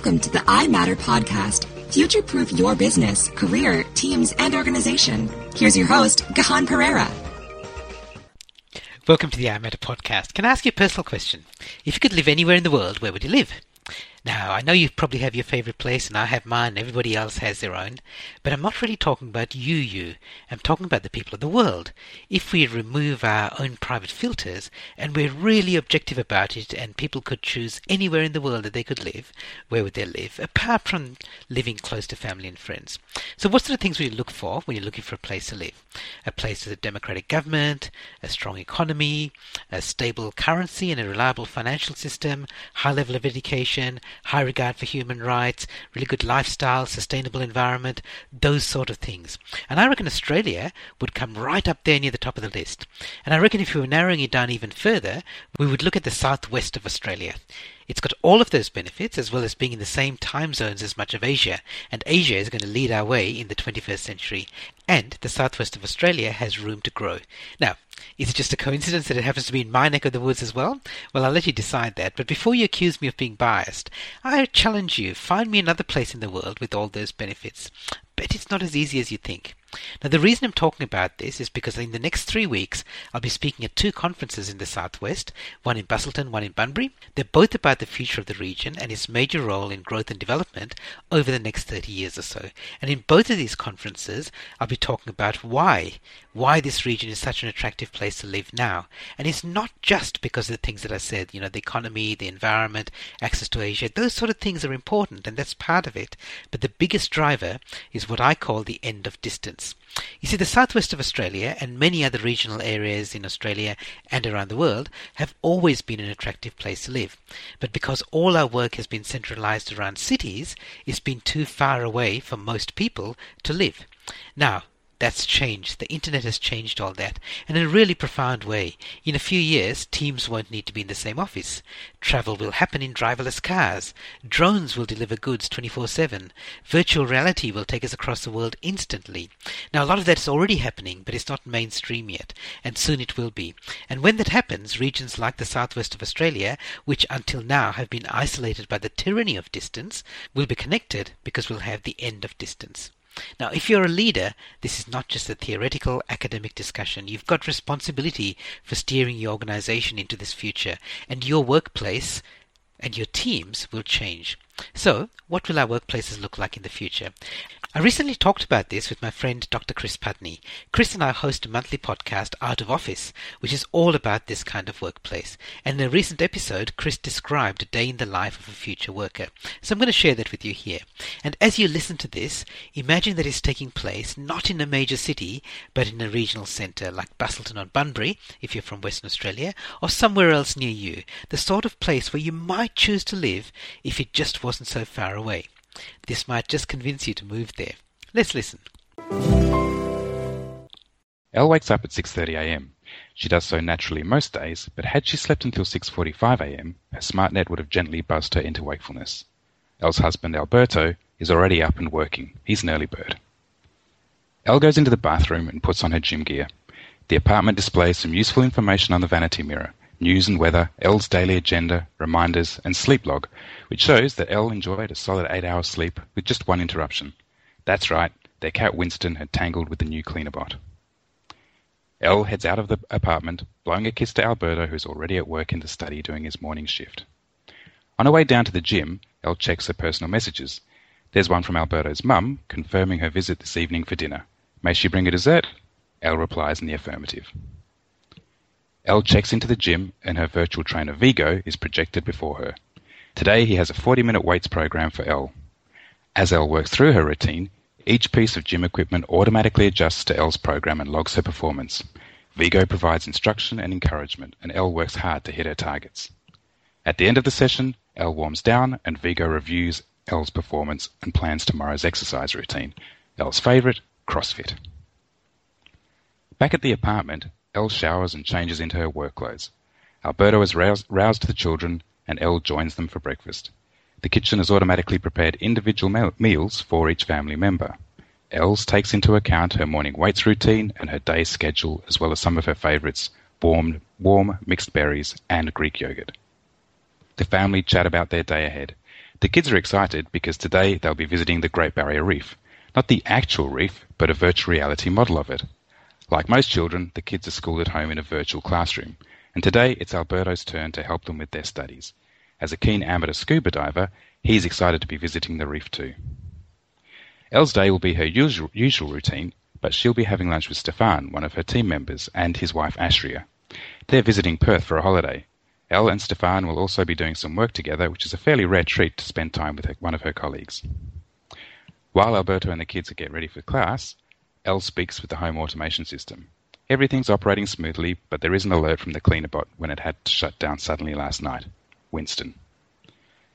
Welcome to the I Matter podcast. Future proof your business, career, teams, and organization. Here's your host, Gihan Perera. Welcome to the I Matter podcast. Can I ask you a personal question? If you could live anywhere in the world, where would you live? Now, I know you probably have your favorite place, and I have mine, and everybody else has their own, but I'm not really talking about you, you. I'm talking about the people of the world. If we remove our own private filters, and we're really objective about it, and people could choose anywhere in the world that they could live, where would they live, apart from living close to family and friends? So, what sort of things would you look for when you're looking for a place to live? A place with a democratic government, a strong economy, a stable currency, and a reliable financial system, high level of education, high regard for human rights, really good lifestyle, sustainable environment, those sort of things. And I reckon Australia would come right up there near the top of the list. And I reckon if we were narrowing it down even further, we would look at the southwest of Australia. It's got all of those benefits as well as being in the same time zones as much of Asia, and Asia is going to lead our way in the 21st century. And the southwest of Australia has room to grow. Now, is it just a coincidence that it happens to be in my neck of the woods as well? Well, I'll let you decide that. But before you accuse me of being biased, I challenge you find me another place in the world with all those benefits. Bet it's not as easy as you think. Now, the reason I'm talking about this is because in the next three weeks, I'll be speaking at two conferences in the Southwest, one in Busselton, one in Bunbury. They're both about the future of the region and its major role in growth and development over the next 30 years or so. And in both of these conferences, I'll be talking about why, why this region is such an attractive place to live now. And it's not just because of the things that I said, you know, the economy, the environment, access to Asia, those sort of things are important and that's part of it. But the biggest driver is what I call the end of distance. You see, the southwest of Australia and many other regional areas in Australia and around the world have always been an attractive place to live. But because all our work has been centralized around cities, it's been too far away for most people to live. Now, that's changed. The internet has changed all that, and in a really profound way. In a few years, teams won't need to be in the same office. Travel will happen in driverless cars. Drones will deliver goods 24 7. Virtual reality will take us across the world instantly. Now, a lot of that is already happening, but it's not mainstream yet, and soon it will be. And when that happens, regions like the southwest of Australia, which until now have been isolated by the tyranny of distance, will be connected because we'll have the end of distance. Now, if you're a leader, this is not just a theoretical academic discussion. You've got responsibility for steering your organization into this future, and your workplace and your teams will change. So, what will our workplaces look like in the future? I recently talked about this with my friend Dr. Chris Pudney. Chris and I host a monthly podcast, Out of Office, which is all about this kind of workplace. And in a recent episode, Chris described a day in the life of a future worker. So I'm going to share that with you here. And as you listen to this, imagine that it's taking place not in a major city, but in a regional centre like Busselton or Bunbury, if you're from Western Australia, or somewhere else near you. The sort of place where you might choose to live if it just wasn't so far away. This might just convince you to move there. Let's listen. Elle wakes up at 6:30 a.m. She does so naturally most days, but had she slept until 6:45 a.m., her SmartNet would have gently buzzed her into wakefulness. Elle's husband Alberto is already up and working. He's an early bird. Elle goes into the bathroom and puts on her gym gear. The apartment displays some useful information on the vanity mirror news and weather, Elle's daily agenda, reminders, and sleep log, which shows that Elle enjoyed a solid eight hours sleep with just one interruption. That's right, their cat Winston had tangled with the new cleaner bot. Elle heads out of the apartment, blowing a kiss to Alberto, who's already at work in the study doing his morning shift. On her way down to the gym, Elle checks her personal messages. There's one from Alberto's mum, confirming her visit this evening for dinner. May she bring a dessert? Elle replies in the affirmative. Elle checks into the gym and her virtual trainer Vigo is projected before her. Today he has a 40 minute weights program for Elle. As Elle works through her routine, each piece of gym equipment automatically adjusts to Elle's program and logs her performance. Vigo provides instruction and encouragement, and Elle works hard to hit her targets. At the end of the session, Elle warms down and Vigo reviews Elle's performance and plans tomorrow's exercise routine. Elle's favourite, CrossFit. Back at the apartment, Elle showers and changes into her work clothes. Alberto has roused, the children, and Elle joins them for breakfast. The kitchen has automatically prepared individual me- meals for each family member. Els takes into account her morning weights routine and her day schedule, as well as some of her favourites warm, warm mixed berries and Greek yogurt. The family chat about their day ahead. The kids are excited because today they'll be visiting the Great Barrier Reef. Not the actual reef, but a virtual reality model of it. Like most children, the kids are schooled at home in a virtual classroom, and today it's Alberto's turn to help them with their studies. As a keen amateur scuba diver, he's excited to be visiting the reef too. Elle's day will be her usual, usual routine, but she'll be having lunch with Stefan, one of her team members, and his wife Ashria. They're visiting Perth for a holiday. Elle and Stefan will also be doing some work together, which is a fairly rare treat to spend time with her, one of her colleagues. While Alberto and the kids are getting ready for class, Elle speaks with the home automation system. Everything's operating smoothly, but there is an alert from the cleaner bot when it had to shut down suddenly last night. Winston.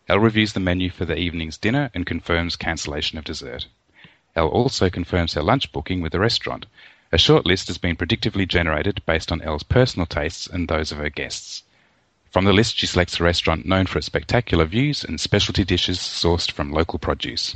Elle reviews the menu for the evening's dinner and confirms cancellation of dessert. Elle also confirms her lunch booking with the restaurant. A short list has been predictively generated based on Elle's personal tastes and those of her guests. From the list, she selects a restaurant known for its spectacular views and specialty dishes sourced from local produce.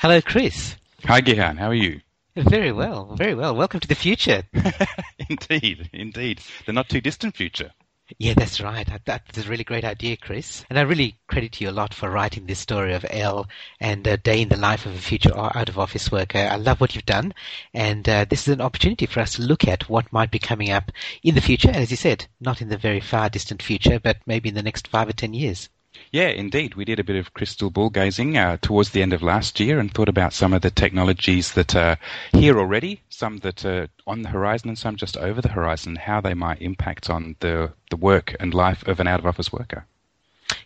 Hello, Chris. Hi, Gihan. How are you? Very well, very well. Welcome to the future. indeed, indeed. The not too distant future. Yeah, that's right. That's a really great idea, Chris. And I really credit you a lot for writing this story of Elle and a day in the life of a future out of office worker. I love what you've done. And uh, this is an opportunity for us to look at what might be coming up in the future. And as you said, not in the very far distant future, but maybe in the next five or ten years. Yeah, indeed. We did a bit of crystal ball gazing uh, towards the end of last year and thought about some of the technologies that are here already, some that are on the horizon and some just over the horizon, how they might impact on the, the work and life of an out of office worker.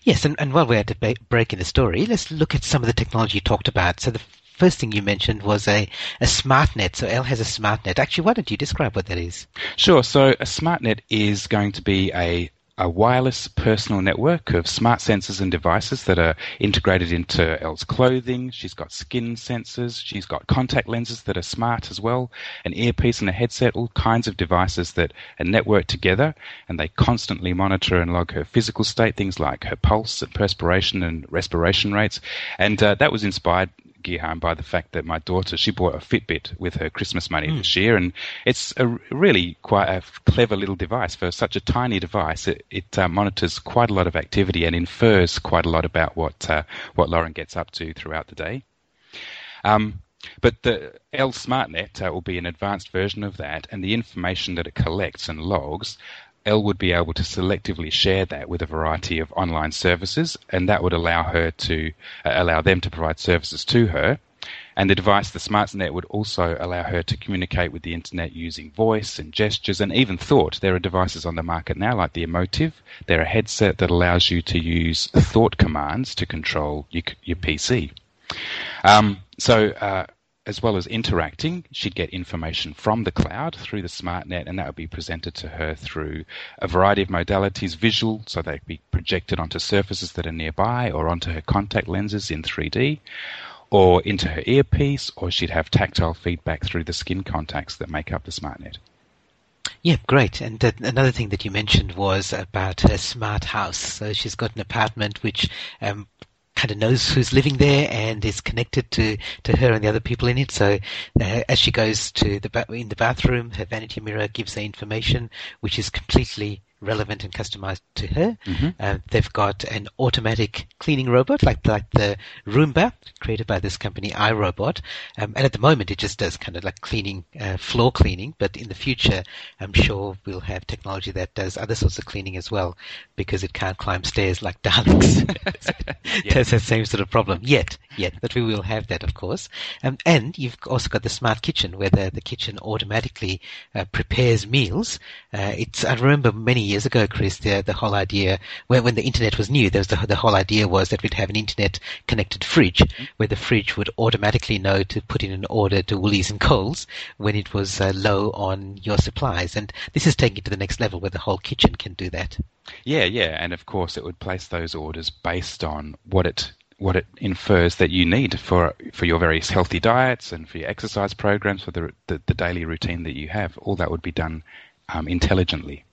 Yes, and, and while we're at the break in the story, let's look at some of the technology you talked about. So the first thing you mentioned was a, a SmartNet. So Elle has a SmartNet. Actually, why don't you describe what that is? Sure. So a SmartNet is going to be a a wireless personal network of smart sensors and devices that are integrated into Elle's clothing. She's got skin sensors. She's got contact lenses that are smart as well, an earpiece and a headset, all kinds of devices that are networked together and they constantly monitor and log her physical state, things like her pulse and perspiration and respiration rates. And uh, that was inspired Gihan by the fact that my daughter she bought a Fitbit with her Christmas money mm. this year, and it's a really quite a clever little device for such a tiny device. It, it uh, monitors quite a lot of activity and infers quite a lot about what uh, what Lauren gets up to throughout the day. Um, but the Elle SmartNet uh, will be an advanced version of that, and the information that it collects and logs Elle would be able to selectively share that with a variety of online services, and that would allow her to uh, allow them to provide services to her. And the device, the SmartNet, would also allow her to communicate with the internet using voice and gestures and even thought. There are devices on the market now, like the Emotiv. They're a headset that allows you to use thought commands to control your, your PC. Um, so uh, as well as interacting, she'd get information from the cloud through the SmartNet, and that would be presented to her through a variety of modalities visual, so they'd be projected onto surfaces that are nearby or onto her contact lenses in 3D, or into her earpiece, or she'd have tactile feedback through the skin contacts that make up the SmartNet. Yeah, great. And another thing that you mentioned was about her smart house. So she's got an apartment which um, kind of knows who's living there and is connected to, to her and the other people in it. So uh, as she goes to the ba- in the bathroom, her vanity mirror gives her information, which is completely relevant and customized to her. Mm-hmm. Uh, they've got an automatic cleaning robot, like like the Roomba, created by this company iRobot. Um, and at the moment, it just does kind of like cleaning, uh, floor cleaning. But in the future, I'm sure we'll have technology that does other sorts of cleaning as well, because it can't climb stairs like Daleks. yeah. That's the same sort of problem. Yet, yet, but we will have that, of course. Um, and you've also got the smart kitchen, where the, the kitchen automatically uh, prepares meals. Uh, it's I remember many years ago, Chris, the, the whole idea, when, when the internet was new, there was the, the whole idea was that we'd have an internet connected fridge where the fridge would automatically know to put in an order to Woolies and Coles when it was uh, low on your supplies. And this is taking it to the next level where the whole kitchen can do that. Yeah, yeah. And of course, it would place those orders based on what it what it infers that you need for for your various healthy diets and for your exercise programs for the the, the daily routine that you have. All that would be done um, intelligently.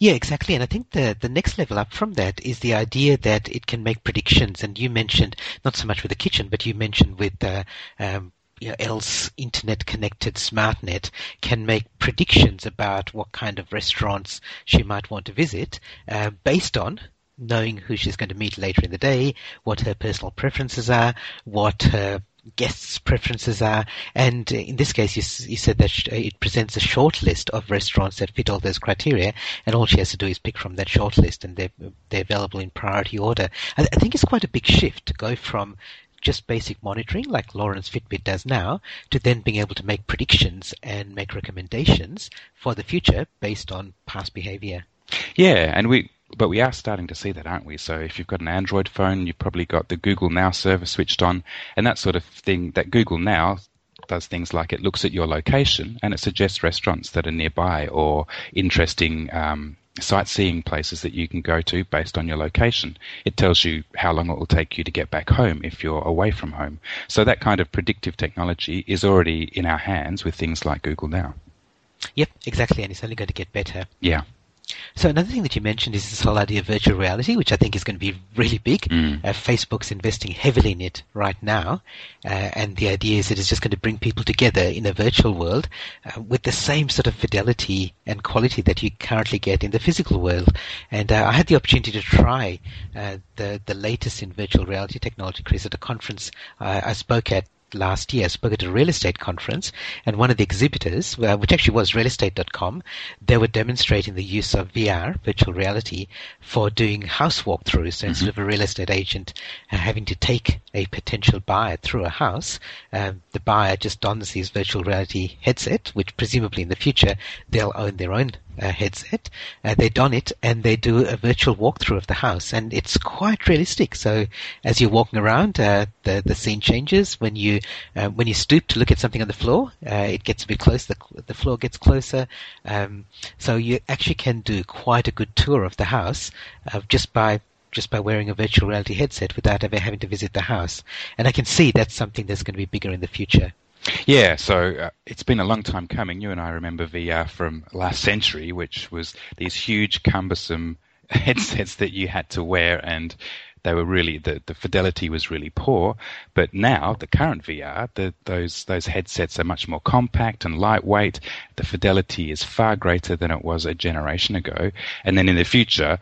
Yeah, exactly. And I think the, the next level up from that is the idea that it can make predictions. And you mentioned, not so much with the kitchen, but you mentioned with uh, um, you know, Elle's internet connected SmartNet can make predictions about what kind of restaurants she might want to visit uh, based on knowing who she's going to meet later in the day, what her personal preferences are, what her guests' preferences are. And in this case, you, you said that it presents a short list of restaurants that fit all those criteria, and all she has to do is pick from that short list, and they're, they're available in priority order. I, I think it's quite a big shift to go from just basic monitoring like Lauren's Fitbit does now to then being able to make predictions and make recommendations for the future based on past behavior. Yeah, and we but we are starting to see that, aren't we? So if you've got an Android phone, you've probably got the Google Now service switched on, and that sort of thing. That Google Now does things like it looks at your location and it suggests restaurants that are nearby or interesting um, sightseeing places that you can go to based on your location. It tells you how long it will take you to get back home if you're away from home. So that kind of predictive technology is already in our hands with things like Google Now. Yep, exactly, and it's only going to get better. Yeah. So another thing that you mentioned is this whole idea of virtual reality, which I think is going to be really big. Mm. Uh, Facebook's investing heavily in it right now, uh, and the idea is that it's just going to bring people together in a virtual world uh, with the same sort of fidelity and quality that you currently get in the physical world. And uh, I had the opportunity to try uh, the the latest in virtual reality technology, Chris, at a conference I spoke at last year spoke at a real estate conference, and one of the exhibitors, uh, which actually was realestate.com, they were demonstrating the use of VR, virtual reality, for doing house walkthroughs. So mm-hmm. instead of a real estate agent uh, having to take a potential buyer through a house, um, the buyer just dons these virtual reality headset, which presumably in the future they'll own their own uh, headset. Uh, they don it and they do a virtual walkthrough of the house, and it's quite realistic. So as you're walking around, uh, the the scene changes. When you uh, when you stoop to look at something on the floor, uh, it gets a bit closer. The, the floor gets closer. Um, so you actually can do quite a good tour of the house uh, just by just by wearing a virtual reality headset without ever having to visit the house. And I can see that's something that's going to be bigger in the future. Yeah, so uh, it's been a long time coming. You and I remember VR from last century, which was these huge, cumbersome headsets that you had to wear, and they were really the, the fidelity was really poor. But now the current VR, the, those those headsets are much more compact and lightweight. The fidelity is far greater than it was a generation ago, and then in the future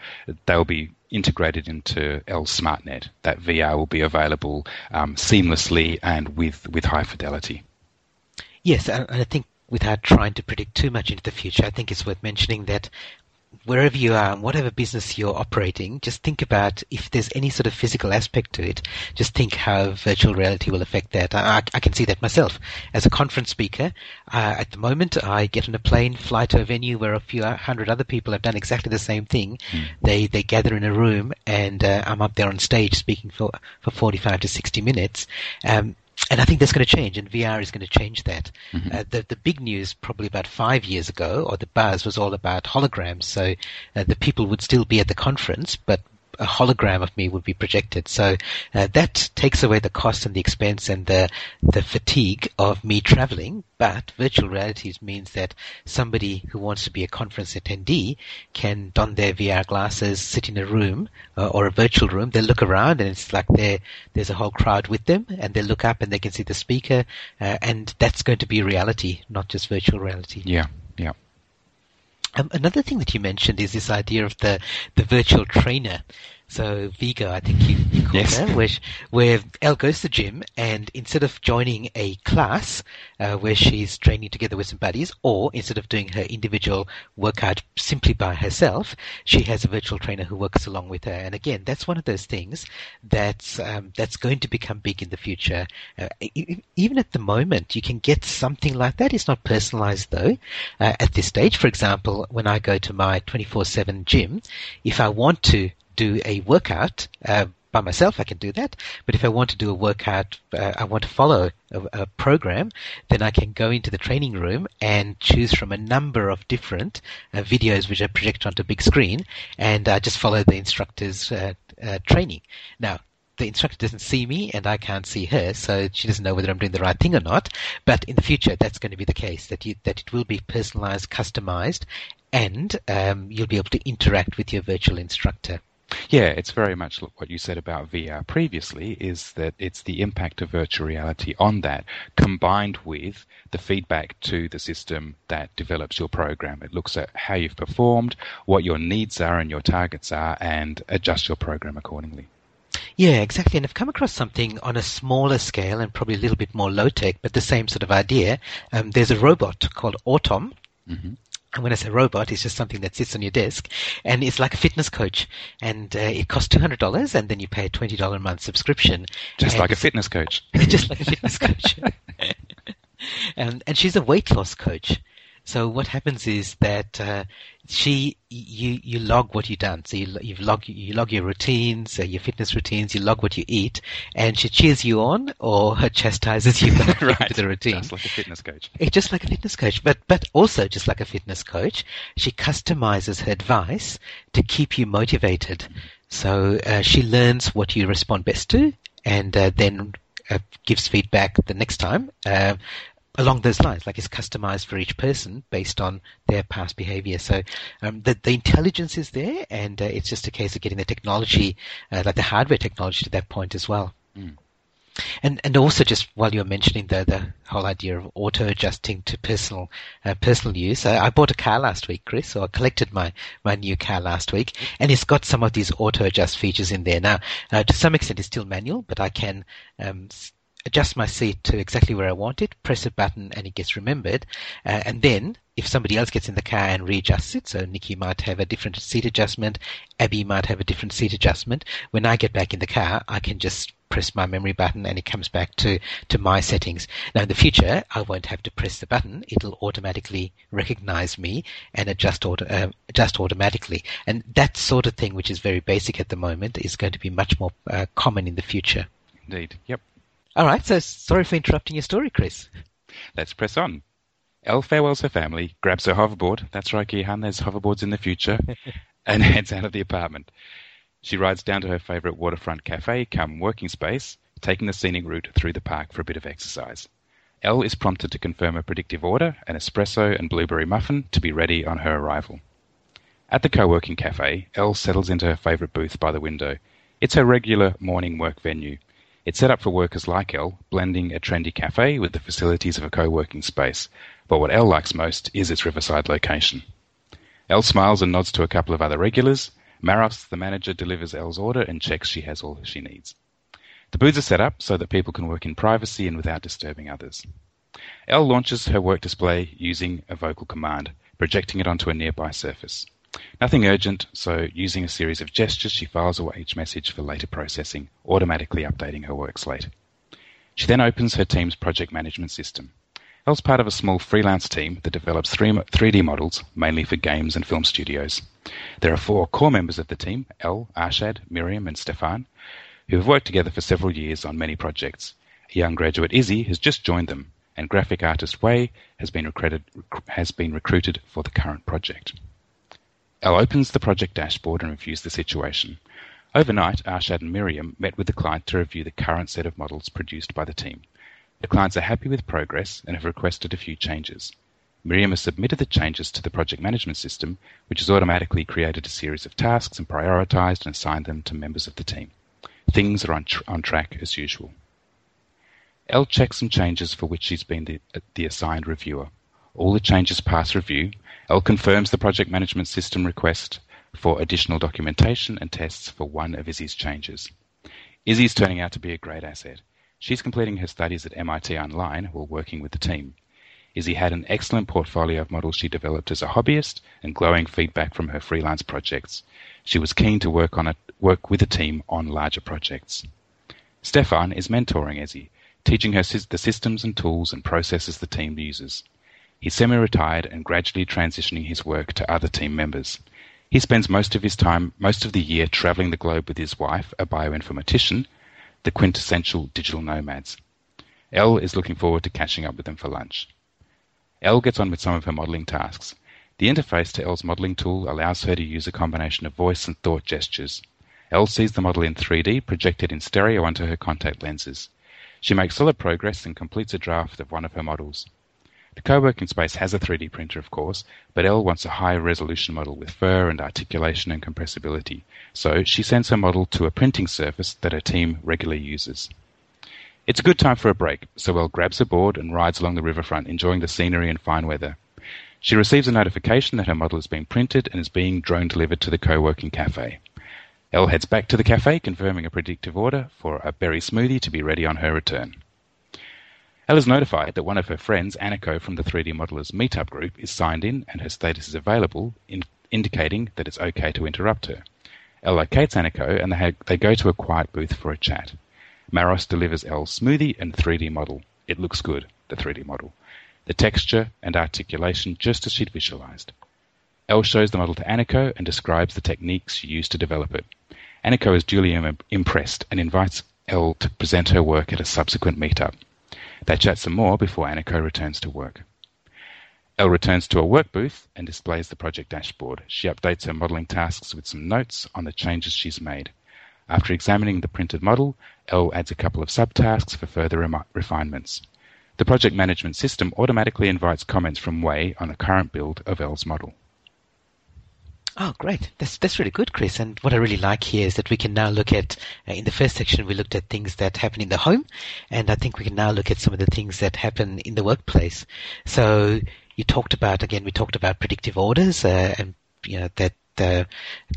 they'll be integrated into Elle SmartNet. That VR will be available um, seamlessly and with, with high fidelity. Yes, and I think without trying to predict too much into the future, I think it's worth mentioning that wherever you are, and whatever business you're operating, just think about if there's any sort of physical aspect to it. Just think how virtual reality will affect that. I, I can see that myself. As a conference speaker, uh, at the moment, I get on a plane, fly to a venue where a few hundred other people have done exactly the same thing. Mm. They they gather in a room, and uh, I'm up there on stage speaking for for 45 to 60 minutes. Um, and I think that's going to change, and VR is going to change that. Mm-hmm. Uh, the the big news probably about five years ago, or the buzz was all about holograms. So uh, the people would still be at the conference, but a hologram of me would be projected. So uh, that takes away the cost and the expense and the the fatigue of me traveling. But virtual realities means that somebody who wants to be a conference attendee can don their VR glasses, sit in a room uh, or a virtual room. They look around and it's like there there's a whole crowd with them, and they look up and they can see the speaker, uh, and that's going to be reality, not just virtual reality. Yeah. Um, another thing that you mentioned is this idea of the, the virtual trainer. So Vigo, I think you, you call yes. her, where, where Elle goes to the gym and instead of joining a class uh, where she's training together with some buddies, or instead of doing her individual workout simply by herself, she has a virtual trainer who works along with her. And again, that's one of those things that's um, that's going to become big in the future. Uh, even at the moment, you can get something like that. It's not personalized though. Uh, at this stage, for example, when I go to my 24/7 gym, if I want to do a workout uh, by myself, I can do that. But if I want to do a workout, uh, I want to follow a, a, program, then I can go into the training room and choose from a number of different uh, videos which are projected onto a big screen, and uh, just follow the instructor's uh, uh, training. Now, the instructor doesn't see me and I can't see her, so she doesn't know whether I'm doing the right thing or not. But in the future, that's going to be the case that you, that it will be personalized, customized, and um, you'll be able to interact with your virtual instructor. Yeah, it's very much what you said about VR previously, is that it's the impact of virtual reality on that, combined with the feedback to the system that develops your program. It looks at how you've performed, what your needs are and your targets are, and adjusts your program accordingly. Yeah, exactly. And I've come across something on a smaller scale and probably a little bit more low tech, but the same sort of idea. Um, there's a robot called Autom. Mm-hmm. And when I say robot, it's just something that sits on your desk, and it's like a fitness coach, and uh, it costs two hundred dollars, and then you pay a twenty dollar a month subscription. Just like a fitness coach. just like a fitness coach. and and she's a weight loss coach. So what happens is that uh, she you you log what you've done. So you you log you log your routines, uh, your fitness routines. You log what you eat, and she cheers you on or chastises you right. to the routine. Just like a fitness coach. It's just like a fitness coach, but but also just like a fitness coach, she customizes her advice to keep you motivated. So uh, she learns what you respond best to, and uh, then uh, gives feedback the next time uh, along those lines, like it's customized for each person based on their past behavior. So um, the the intelligence is there, and uh, it's just a case of getting the technology, uh, like the hardware technology, to that point as well. Mm. And and also just while you're mentioning the the whole idea of auto adjusting to personal uh, personal use, I, I, bought a car last week, Chris. So I collected my my new car last week, and it's got some of these auto adjust features in there. Now, uh, to some extent, it's still manual, but I can um, adjust my seat to exactly where I want it, press a button, and it gets remembered. Uh, and then, if somebody else gets in the car and readjusts it, so Nikki might have a different seat adjustment, Abby might have a different seat adjustment. When I get back in the car, I can just press my memory button and it comes back to, to my settings. Now in the future, I won't have to press the button. It'll automatically recognize me and adjust, auto, uh, adjust automatically. And that sort of thing, which is very basic at the moment, is going to be much more uh, common in the future. Indeed. Yep. All right, so sorry for interrupting your story, Chris. Let's press on. Elle farewells her family, grabs her hoverboard, that's right, Gihan, there's hoverboards in the future, and heads out of the apartment. She rides down to her favourite waterfront cafe, come working space, taking the scenic route through the park for a bit of exercise. Elle is prompted to confirm a predictive order, an espresso and blueberry muffin, to be ready on her arrival. At the co-working cafe, Elle settles into her favourite booth by the window. It's her regular morning work venue, it's set up for workers like Elle, blending a trendy cafe with the facilities of a co-working space. But what Elle likes most is its riverside location. Elle smiles and nods to a couple of other regulars. Maros, the manager, delivers Elle's order and checks she has all she needs. The booths are set up so that people can work in privacy and without disturbing others. Elle launches her work display using a vocal command, projecting it onto a nearby surface. Nothing urgent, so using a series of gestures she files away each message for later processing, automatically updating her work slate. She then opens her team's project management system. Elle's part of a small freelance team that develops 3D models, mainly for games and film studios. There are four core members of the team, Elle, Arshad, Miriam and Stefan, who have worked together for several years on many projects. A young graduate Izzy has just joined them, and graphic artist Wei has been, has been recruited for the current project. Elle opens the project dashboard and reviews the situation. Overnight, Arshad and Miriam met with the client to review the current set of models produced by the team. The clients are happy with progress and have requested a few changes. Miriam has submitted the changes to the project management system, which has automatically created a series of tasks and prioritized and assigned them to members of the team. Things are on, tr- on track as usual. Elle checks some changes for which she's been the, the assigned reviewer. All the changes pass review, Elle confirms the project management system request for additional documentation and tests for one of Izzy's changes. Izzy's turning out to be a great asset. She's completing her studies at MIT Online while working with the team. Izzy had an excellent portfolio of models she developed as a hobbyist and glowing feedback from her freelance projects. She was keen to work on a, work with the team on larger projects. Stefan is mentoring Izzy, teaching her the systems and tools and processes the team uses. He's semi-retired and gradually transitioning his work to other team members. He spends most of his time, most of the year traveling the globe with his wife, a bioinformatician, the quintessential digital nomads. Elle is looking forward to catching up with them for lunch. Elle gets on with some of her modeling tasks. The interface to Elle's modeling tool allows her to use a combination of voice and thought gestures. Elle sees the model in 3D projected in stereo onto her contact lenses. She makes solid progress and completes a draft of one of her models. The co-working space has a 3D printer, of course, but Elle wants a high resolution model with fur and articulation and compressibility, so she sends her model to a printing surface that her team regularly uses. It's a good time for a break, so Elle grabs her board and rides along the riverfront, enjoying the scenery and fine weather. She receives a notification that her model is being printed and is being drone delivered to the co-working cafe. Elle heads back to the cafe, confirming a predictive order for a berry smoothie to be ready on her return. Elle is notified that one of her friends, Aniko from the 3D Modelers Meetup group, is signed in and her status is available, in, indicating that it's okay to interrupt her. Elle locates Aniko and they, have, they go to a quiet booth for a chat. Maros delivers Elle's smoothie and 3D model. It looks good, the 3D model. The texture and articulation just as she'd visualized. Elle shows the model to Aniko and describes the techniques she used to develop it. Aniko is duly Im- impressed and invites Elle to present her work at a subsequent meetup. They chat some more before Aniko returns to work. Elle returns to her work booth and displays the project dashboard. She updates her modeling tasks with some notes on the changes she's made. After examining the printed model, Elle adds a couple of subtasks for further rem- refinements. The project management system automatically invites comments from Wei on the current build of Elle's model. Oh, great. That's that's really good, Chris. And what I really like here is that we can now look at, uh, in the first section, we looked at things that happen in the home, and I think we can now look at some of the things that happen in the workplace. So you talked about, again, we talked about predictive orders, uh, and, you know, that the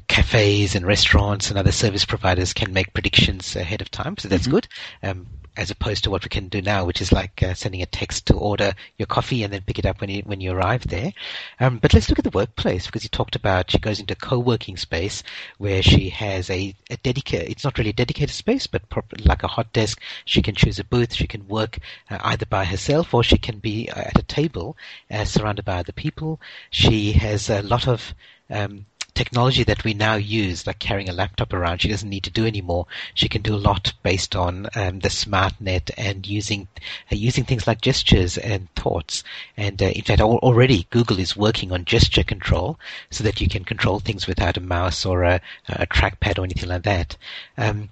cafes and restaurants and other service providers can make predictions ahead of time. So that's mm-hmm. good. Um, as opposed to what we can do now, which is like uh, sending a text to order your coffee and then pick it up when you when you arrive there. Um, but let's look at the workplace because you talked about she goes into a co-working space where she has a, a dedicated. It's not really a dedicated space, but like a hot desk. She can choose a booth. She can work uh, either by herself or she can be uh, at a table uh, surrounded by other people. She has a lot of um, technology that we now use, like carrying a laptop around, she doesn't need to do anymore. She can do a lot based on um, the SmartNet and using uh, using things like gestures and thoughts. And uh, in fact, al- already Google is working on gesture control so that you can control things without a mouse or a, a trackpad or anything like that. Um,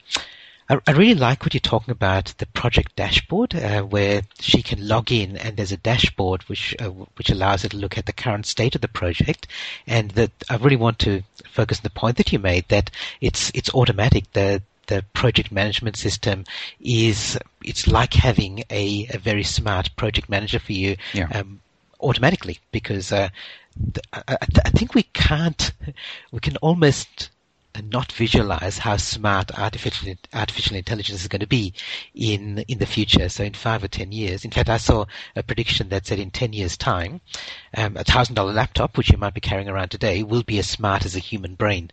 I, I really like what you're talking about the project dashboard, uh, where she can log in and there's a dashboard which uh, which allows her to look at the current state of the project. And that I really want to focus on the point that you made that it's it's automatic. The the project management system is it's like having a, a very smart project manager for you yeah. um, automatically because uh, I, I, think we can't we can almost and not visualize how smart artificial artificial intelligence is going to be in in the future. So in five or ten years, in fact, I saw a prediction that said in ten years' time, um, a thousand dollar laptop, which you might be carrying around today, will be as smart as a human brain.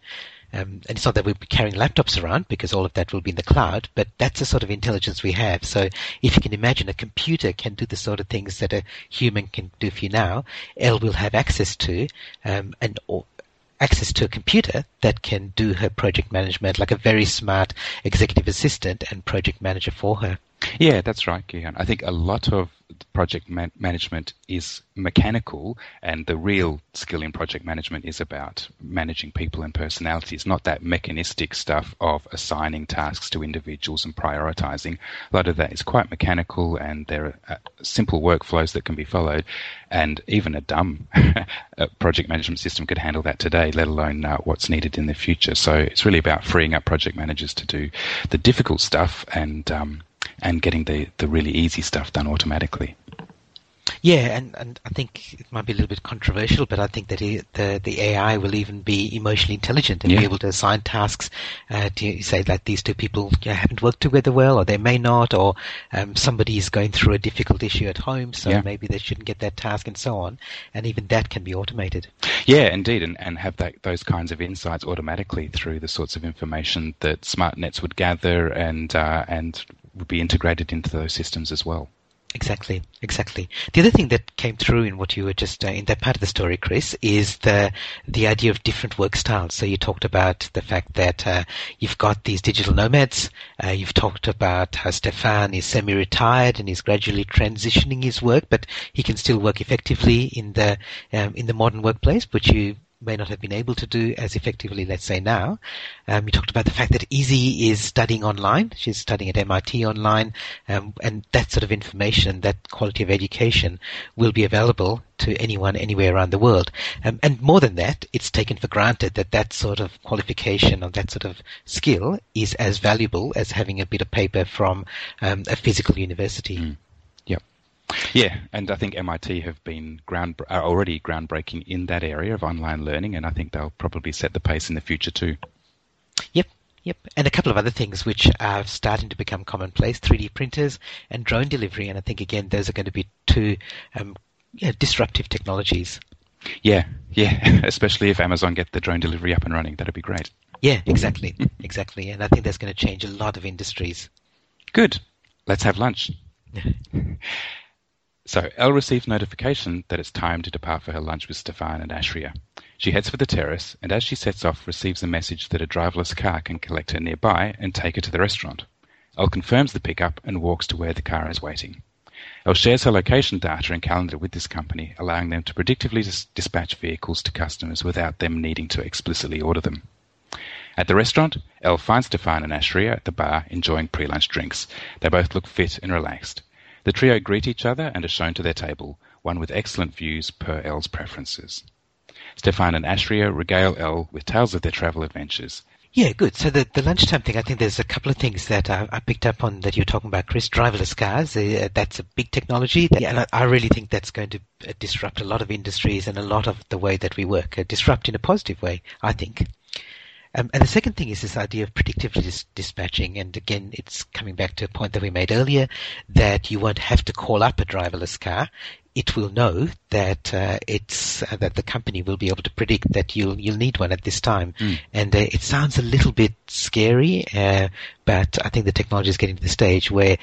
Um, and it's not that we'll be carrying laptops around because all of that will be in the cloud, but that's the sort of intelligence we have. So if you can imagine a computer can do the sort of things that a human can do for you now, Elle will have access to, um, and access to a computer that can do her project management like a very smart executive assistant and project manager for her. Yeah, that's right, Gihan. I think a lot of project man- management is mechanical, and the real skill in project management is about managing people and personalities, not that mechanistic stuff of assigning tasks to individuals and prioritizing. A lot of that is quite mechanical, and there are uh, simple workflows that can be followed, and even a dumb project management system could handle that today, let alone uh, what's needed in the future. So it's really about freeing up project managers to do the difficult stuff and um, and getting the, the really easy stuff done automatically. Yeah, and, and I think it might be a little bit controversial, but I think that the the AI will even be emotionally intelligent and yeah. be able to assign tasks uh, to say that these two people you know, haven't worked together well, or they may not, or um, somebody is going through a difficult issue at home, so yeah. maybe they shouldn't get that task, and so on. And even that can be automated. Yeah, indeed, and, and have that those kinds of insights automatically through the sorts of information that smart nets would gather and uh, and would be integrated into those systems as well. Exactly, exactly. The other thing that came through in what you were just uh, in that part of the story, Chris, is the the idea of different work styles. So you talked about the fact that uh, you've got these digital nomads. Uh, you've talked about how Stefan is semi-retired and is gradually transitioning his work, but he can still work effectively in the um, in the modern workplace, But you may not have been able to do as effectively, let's say now. Um, you talked about the fact that Izzy is studying online. She's studying at MIT online, um, and that sort of information, that quality of education, will be available to anyone anywhere around the world. Um, and more than that, it's taken for granted that that sort of qualification or that sort of skill is as valuable as having a bit of paper from um, a physical university. Mm. Yeah, and I think MIT have been ground are already groundbreaking in that area of online learning, and I think they'll probably set the pace in the future too. Yep. Yep, and a couple of other things which are starting to become commonplace: 3D printers and drone delivery. And I think again, those are going to be two um, yeah, disruptive technologies. Yeah, yeah, especially if Amazon get the drone delivery up and running, that'd be great. Yeah, exactly, exactly, and I think that's going to change a lot of industries. Good. Let's have lunch. so Elle receives notification that it's time to depart for her lunch with Stefan and Ashria. She heads for the terrace, and as she sets off, receives a message that a driverless car can collect her nearby and take her to the restaurant. Elle confirms the pickup and walks to where the car is waiting. Elle shares her location data and calendar with this company, allowing them to predictively dis- dispatch vehicles to customers without them needing to explicitly order them. At the restaurant, Elle finds Stefan and Ashria at the bar enjoying pre-lunch drinks. They both look fit and relaxed. The trio greet each other and are shown to their table, one with excellent views per Elle's preferences. Stefan and Ashria regale Elle with tales of their travel adventures. Yeah, good. So the, the lunchtime thing, I think there's a couple of things that I, I picked up on that you're talking about, Chris. Driverless cars, uh, that's a big technology. That, and I, I, really think that's going to uh, disrupt a lot of industries and a lot of the way that we work. Uh, disrupt in a positive way, I think. Um, and the second thing is this idea of predictive dis- dispatching. And again, it's coming back to a point that we made earlier that you won't have to call up a driverless car. It will know that uh, it's uh, that the company will be able to predict that you'll you'll need one at this time. Mm. And uh, it sounds a little bit scary, uh, but I think the technology is getting to the stage where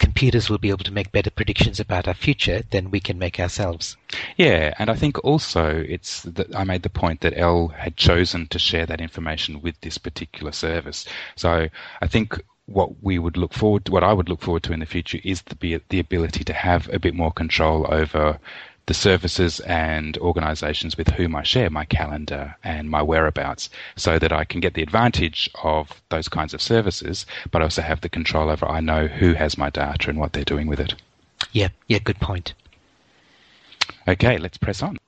computers will be able to make better predictions about our future than we can make ourselves. Yeah, and I think also it's that I made the point that Elle had chosen to share that information with this particular service. So I think what we would look forward to, what I would look forward to in the future is the, the ability to have a bit more control over the services and organizations with whom I share my calendar and my whereabouts so that I can get the advantage of those kinds of services, but also have the control over I know who has my data and what they're doing with it. Yeah, yeah, good point. Okay, let's press on.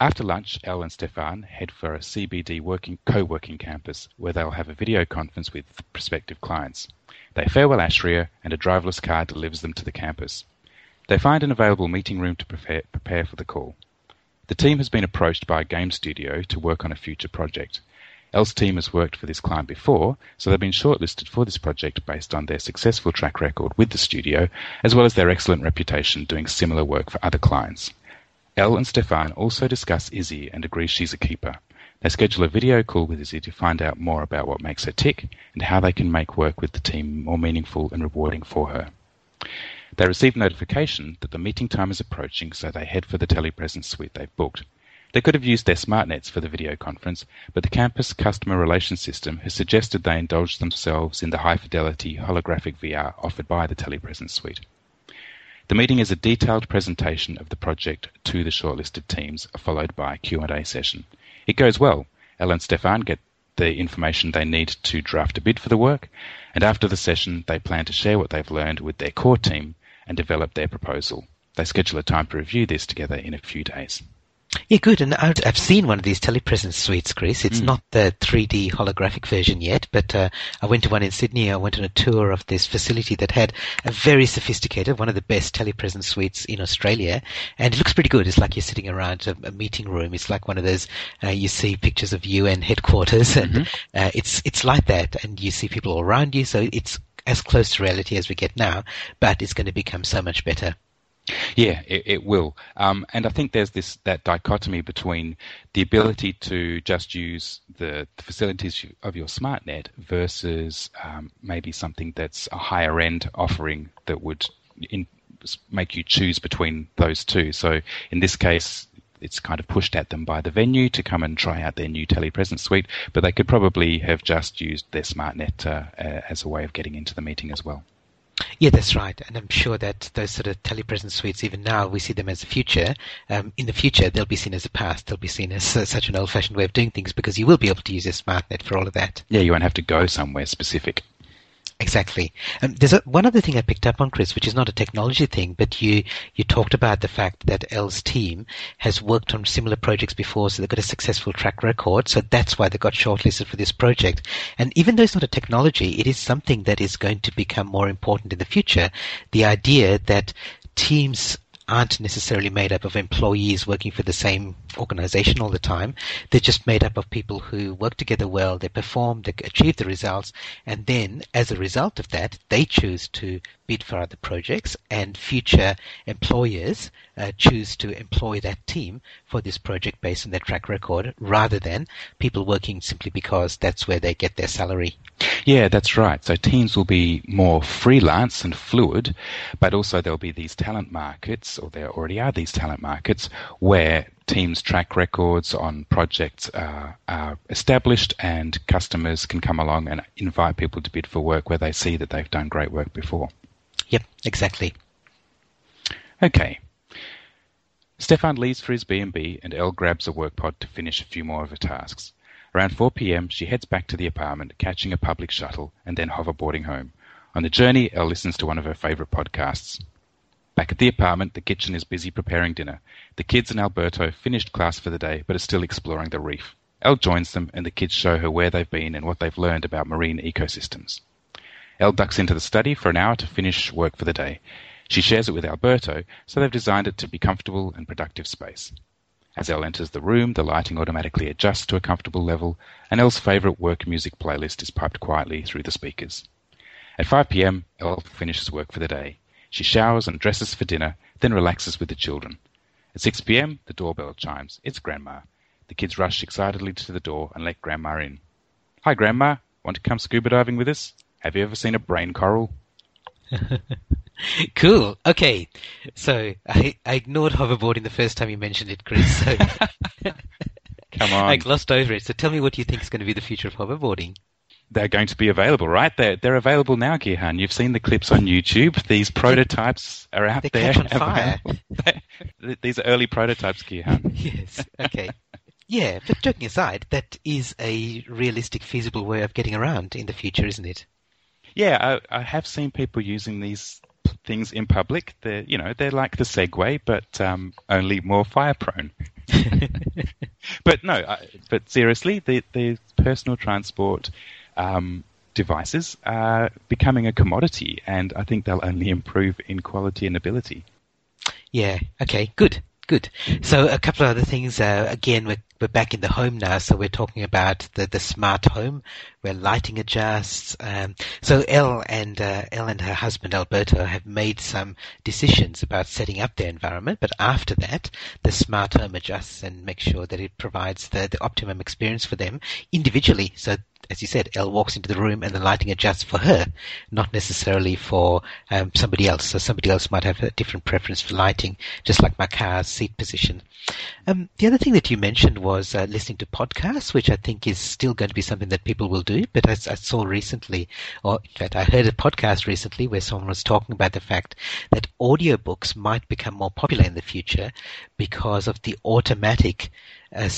After lunch, Elle and Stefan head for a CBD working co-working campus where they'll have a video conference with prospective clients. They farewell Ashria and a driverless car delivers them to the campus. They find an available meeting room to prepare, prepare for the call. The team has been approached by a game studio to work on a future project. Elle's team has worked for this client before, so they've been shortlisted for this project based on their successful track record with the studio, as well as their excellent reputation doing similar work for other clients. Elle and Stefan also discuss Izzy and agree she's a keeper. They schedule a video call with Izzy to find out more about what makes her tick and how they can make work with the team more meaningful and rewarding for her. They receive notification that the meeting time is approaching, so they head for the telepresence suite they've booked. They could have used their SmartNets for the video conference, but the campus customer relations system has suggested they indulge themselves in the high-fidelity holographic VR offered by the telepresence suite. The meeting is a detailed presentation of the project to the shortlisted teams, followed by a Q&A session. It goes well. Elle and Stefan get the information they need to draft a bid for the work, and after the session, they plan to share what they've learned with their core team and develop their proposal. They schedule a time to review this together in a few days. Yeah, good. And I've seen one of these telepresence suites, Chris. It's mm. not the 3D holographic version yet, but uh, I went to one in Sydney. I went on a tour of this facility that had a very sophisticated, one of the best telepresence suites in Australia, and it looks pretty good. It's like you're sitting around a, a meeting room. It's like one of those uh, you see pictures of UN headquarters, and mm-hmm. uh, it's it's like that, and you see people all around you. So it's as close to reality as we get now, but it's going to become so much better. Yeah, it, it will, um, and I think there's this that dichotomy between the ability to just use the, the facilities of your SmartNet versus um, maybe something that's a higher end offering that would in, make you choose between those two. So in this case, it's kind of pushed at them by the venue to come and try out their new telepresence suite, but they could probably have just used their SmartNet uh, uh, as a way of getting into the meeting as well. Yeah, that's right. And I'm sure that those sort of telepresence suites, even now, we see them as the future. Um, in the future, they'll be seen as the past. They'll be seen as uh, such an old-fashioned way of doing things because you will be able to use your SmartNet for all of that. Yeah, you won't have to go somewhere specific. Exactly. Um, there's a, one other thing I picked up on, Chris, which is not a technology thing, but you, you talked about the fact that Elle's team has worked on similar projects before, so they've got a successful track record. So that's why they got shortlisted for this project. And even though it's not a technology, it is something that is going to become more important in the future. The idea that teams aren't necessarily made up of employees working for the same organization all the time. They're just made up of people who work together well, they perform, they achieve the results, and then as a result of that, they choose to bid for other projects and future employers uh, choose to employ that team for this project based on their track record rather than people working simply because that's where they get their salary. Yeah, that's right. So teams will be more freelance and fluid, but also there'll be these talent markets, or there already are these talent markets, where teams' track records on projects are, are, established and customers can come along and invite people to bid for work where they see that they've done great work before. Yep, exactly. Okay. Stefan leaves for his B&B and Elle grabs a work pod to finish a few more of her tasks. Around 4 p.m., she heads back to the apartment, catching a public shuttle and then hoverboarding home. On the journey, Elle listens to one of her favorite podcasts. Back at the apartment, the kitchen is busy preparing dinner. The kids and Alberto finished class for the day, but are still exploring the reef. Elle joins them, and the kids show her where they've been and what they've learned about marine ecosystems. Elle ducks into the study for an hour to finish work for the day. She shares it with Alberto, so they've designed it to be a comfortable and productive space. As Elle enters the room, the lighting automatically adjusts to a comfortable level, and Elle's favourite work music playlist is piped quietly through the speakers. At 5 p.m., Elle finishes work for the day. She showers and dresses for dinner, then relaxes with the children. At 6 p.m., the doorbell chimes. It's Grandma. The kids rush excitedly to the door and let Grandma in. Hi, Grandma. Want to come scuba diving with us? Have you ever seen a brain coral? cool. Okay. So I, I ignored hoverboarding the first time you mentioned it, Chris. So Come on. I glossed over it. So tell me what you think is going to be the future of hoverboarding. They're going to be available, right? They're, they're available now, Gihan. You've seen the clips on YouTube. These prototypes are out they there. catch on fire. These are early prototypes, Gihan. yes. Okay. Yeah, but joking aside, that is a realistic, feasible way of getting around in the future, isn't it? Yeah, I, I have seen people using these things in public. They're, you know, they're like the Segway, but um, only more fire prone. but no, I, but seriously, the, the personal transport um, devices are becoming a commodity, and I think they'll only improve in quality and ability. Yeah. Okay. Good. Good. So a couple of other things. Uh, again, we're, we're back in the home now, so we're talking about the, the smart home where lighting adjusts. Um, so Elle and uh, Elle and her husband Alberto have made some decisions about setting up their environment, but after that, the smart home adjusts and makes sure that it provides the, the optimum experience for them individually. So as you said, Elle walks into the room and the lighting adjusts for her, not necessarily for um, somebody else. So somebody else might have a different preference for lighting, just like my car's seat position. Um, the other thing that you mentioned was uh, listening to podcasts, which I think is still going to be something that people will do. But as I saw recently, or in fact, I heard a podcast recently where someone was talking about the fact that audiobooks might become more popular in the future because of the automatic uh,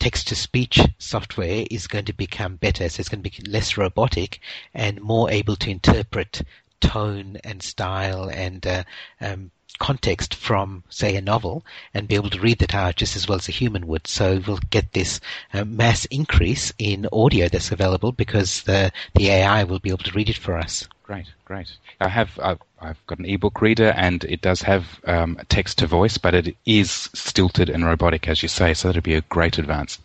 text to speech software is going to become better. So it's going to be less robotic and more able to interpret tone and style and uh, um, context from, say, a novel and be able to read that out just as well as a human would. So we'll get this uh, mass increase in audio that's available because the the AI will be able to read it for us. Great, great. I have I've, I've got an ebook reader and it does have um, text to voice, but it is stilted and robotic, as you say. So that'd be a great advance.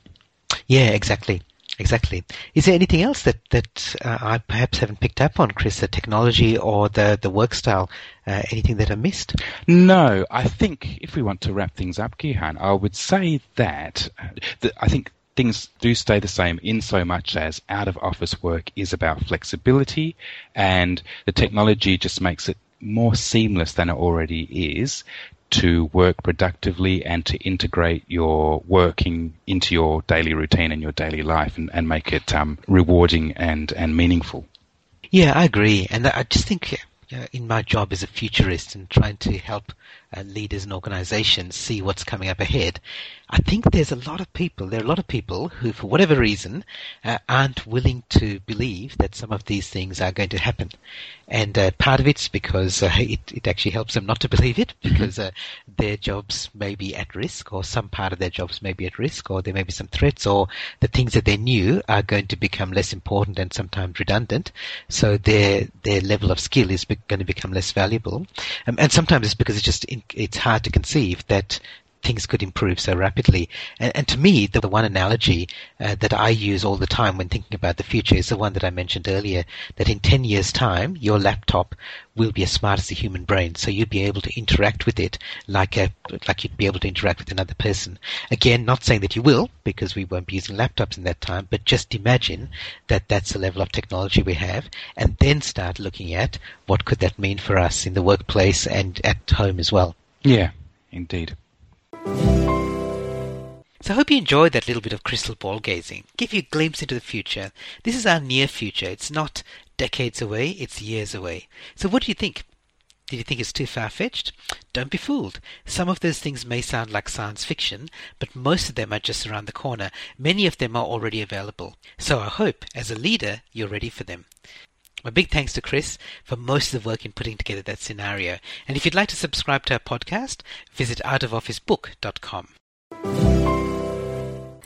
Yeah, exactly. Exactly. Is there anything else that that uh, I perhaps haven't picked up on, Chris? The technology or the the work style? Uh, anything that I missed? No, I think if we want to wrap things up, Gihan, I would say that, uh, that I think things do stay the same in so much as out of office work is about flexibility, and the technology just makes it more seamless than it already is to work productively and to integrate your working into your daily routine and your daily life and, and make it um, rewarding and, and meaningful. Yeah, I agree. And I just think in my job as a futurist and trying to help uh, leaders and organizations see what's coming up ahead, I think there's a lot of people, there are a lot of people who, for whatever reason, uh, aren't willing to believe that some of these things are going to happen. And uh, part of it's because uh, it, it actually helps them not to believe it mm-hmm. because uh, their jobs may be at risk or some part of their jobs may be at risk or there may be some threats or the things that they knew are going to become less important and sometimes redundant. So their, their level of skill is going to become less valuable. Um, and sometimes it's because it's just, in, it's hard to conceive that things could improve so rapidly. And, and to me, the, one analogy uh, that I use all the time when thinking about the future is the one that I mentioned earlier, that in 10 years' time, your laptop will be as smart as the human brain. So you'll be able to interact with it like a, like you'd be able to interact with another person. Again, not saying that you will, because we won't be using laptops in that time, but just imagine that that's the level of technology we have and then start looking at what could that mean for us in the workplace and at home as well. Yeah, indeed. So I hope you enjoyed that little bit of crystal ball gazing. Give you a glimpse into the future. This is our near future. It's not decades away, it's years away. So what do you think? Do you think it's too far fetched? Don't be fooled. Some of those things may sound like science fiction, but most of them are just around the corner. Many of them are already available. So I hope, as a leader, you're ready for them. A big thanks to Chris for most of the work in putting together that scenario. And if you'd like to subscribe to our podcast, visit outofofficebook.com.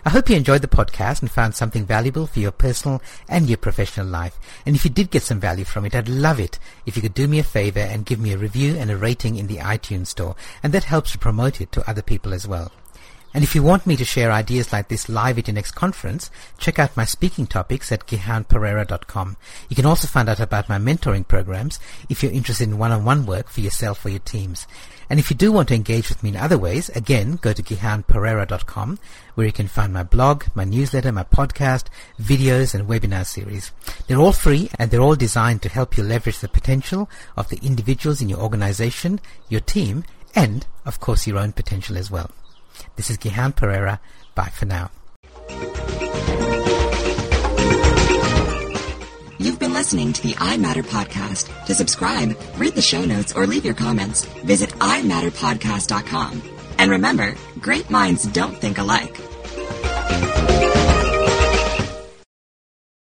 I hope you enjoyed the podcast and found something valuable for your personal and your professional life. And if you did get some value from it, I'd love it if you could do me a favor and give me a review and a rating in the iTunes store. And that helps to promote it to other people as well. And if you want me to share ideas like this live at your next conference, check out my speaking topics at gihanperera.com. You can also find out about my mentoring programs if you're interested in one-on-one work for yourself or your teams. And if you do want to engage with me in other ways, again, go to gihanperera.com where you can find my blog, my newsletter, my podcast, videos, and webinar series. They're all free and they're all designed to help you leverage the potential of the individuals in your organization, your team, and, of course, your own potential as well. This is Gihan Perera. Bye for now. You've been listening to the I Matter podcast. To subscribe, read the show notes, or leave your comments, visit imatterpodcast.com. And remember, great minds don't think alike.